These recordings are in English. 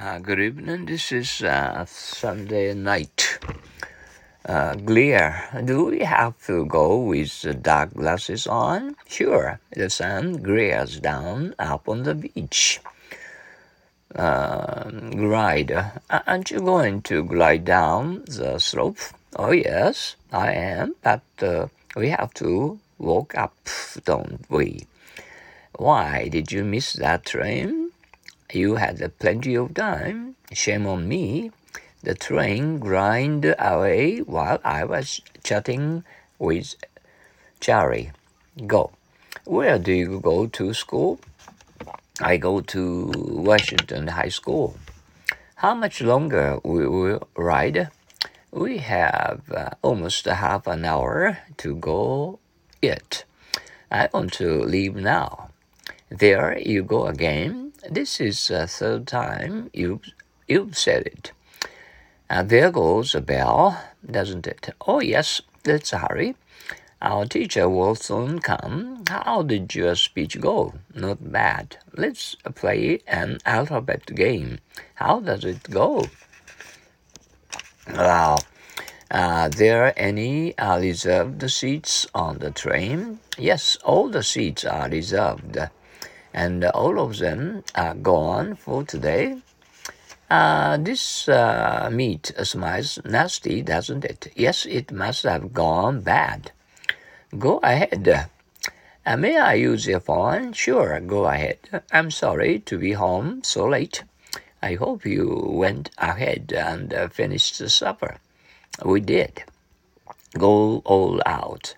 Uh, good evening. This is uh, Sunday night. Uh, glare. Do we have to go with the dark glasses on? Sure. The sun glares down up on the beach. Uh, glide. Aren't you going to glide down the slope? Oh, yes, I am. But uh, we have to walk up, don't we? Why did you miss that train? You had plenty of time. Shame on me. The train grind away while I was chatting with Charlie. Go. Where do you go to school? I go to Washington High School. How much longer will we will ride? We have uh, almost half an hour to go yet. I want to leave now. There you go again. This is the third time you've, you've said it. And there goes a bell, doesn't it? Oh, yes, let's hurry. Our teacher will soon come. How did your speech go? Not bad. Let's play an alphabet game. How does it go? Wow. Are there any uh, reserved seats on the train? Yes, all the seats are reserved and all of them are gone for today. Uh, this uh, meat smells nasty, doesn't it? Yes, it must have gone bad. Go ahead. Uh, may I use your phone? Sure, go ahead. I'm sorry to be home so late. I hope you went ahead and uh, finished the supper. We did. Go all out.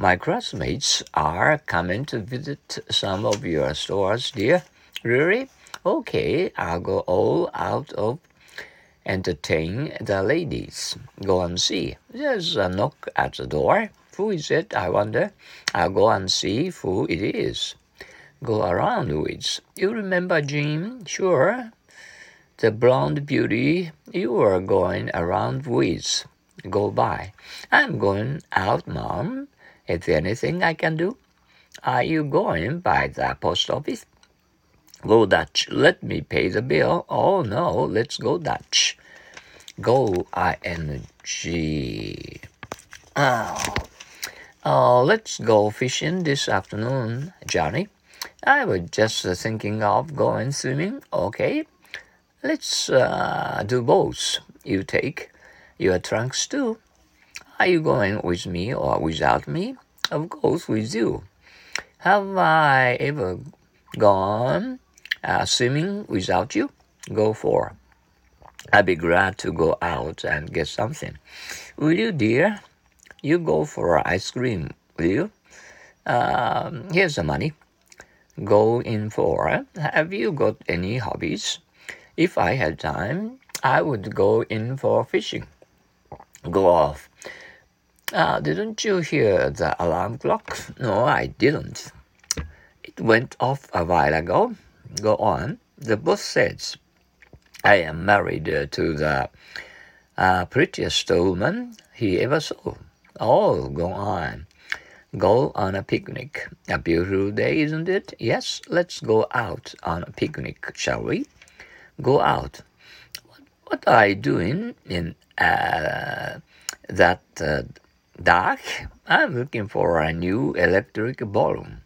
My classmates are coming to visit some of your stores, dear. Really? Okay, I'll go all out of entertain the ladies. Go and see. There's a knock at the door. Who is it, I wonder? I'll go and see who it is. Go around with. You remember Jim? Sure. The blonde beauty you were going around with. Go by. I'm going out, Mom. Is there anything I can do? Are you going by the post office? Go Dutch. Let me pay the bill. Oh no, let's go Dutch. Go ing. Oh. oh, let's go fishing this afternoon, Johnny. I was just thinking of going swimming. Okay, let's uh, do both. You take your trunks too. Are you going with me or without me? Of course, with you. Have I ever gone uh, swimming without you? Go for. I'd be glad to go out and get something. Will you, dear? You go for ice cream, will you? Um, here's the money. Go in for. Have you got any hobbies? If I had time, I would go in for fishing. Go off. Uh, didn't you hear the alarm clock? No, I didn't. It went off a while ago. Go on. The boss says, I am married uh, to the uh, prettiest woman he ever saw. Oh, go on. Go on a picnic. A beautiful day, isn't it? Yes, let's go out on a picnic, shall we? Go out. What, what are you doing in uh, that uh, Doc, I'm looking for a new electric balloon.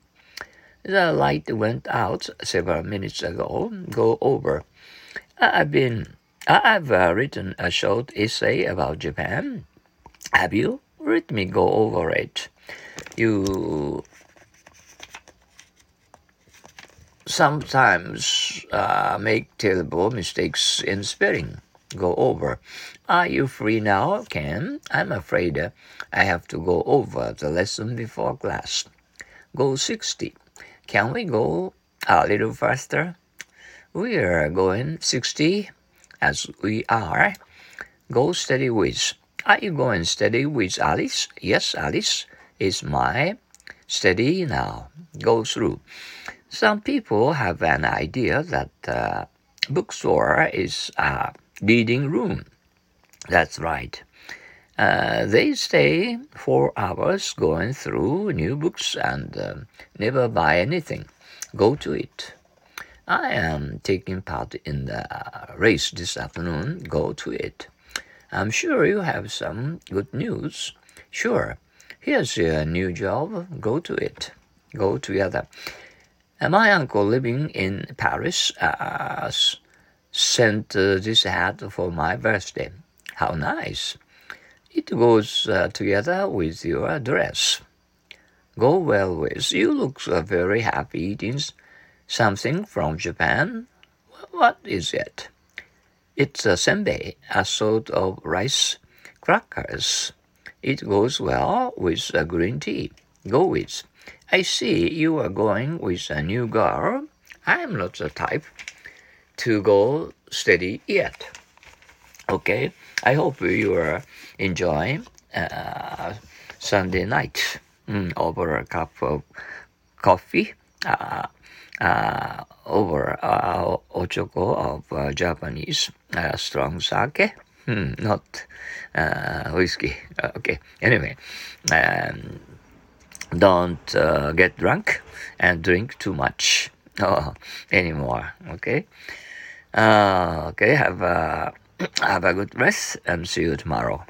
The light went out several minutes ago. Go over. I've been. I've uh, written a short essay about Japan. Have you? Let me go over it. You sometimes uh, make terrible mistakes in spelling go over. Are you free now, Ken? I'm afraid uh, I have to go over the lesson before class. Go 60. Can we go a little faster? We are going 60 as we are. Go steady with. Are you going steady with Alice? Yes, Alice is my steady now. Go through. Some people have an idea that uh, bookstore is uh, reading room. That's right. Uh, they stay four hours going through new books and uh, never buy anything. Go to it. I am taking part in the race this afternoon. Go to it. I'm sure you have some good news. Sure. Here's a new job. Go to it. Go together. My uncle living in Paris uh, sent uh, this hat for my birthday. How nice. It goes uh, together with your dress. Go well with. You look uh, very happy eating something from Japan. What is it? It's a senbei, a sort of rice crackers. It goes well with a green tea. Go with. I see you are going with a new girl. I'm not the type to go steady yet. Okay, I hope you are enjoying uh, Sunday night mm, over a cup of coffee, uh, uh, over uh, ochoko of uh, Japanese uh, strong sake. Hmm, not uh, whiskey. Okay. Anyway, um, don't get drunk and drink too much oh, anymore. Okay. Uh, okay. Have a have a good rest and see you tomorrow.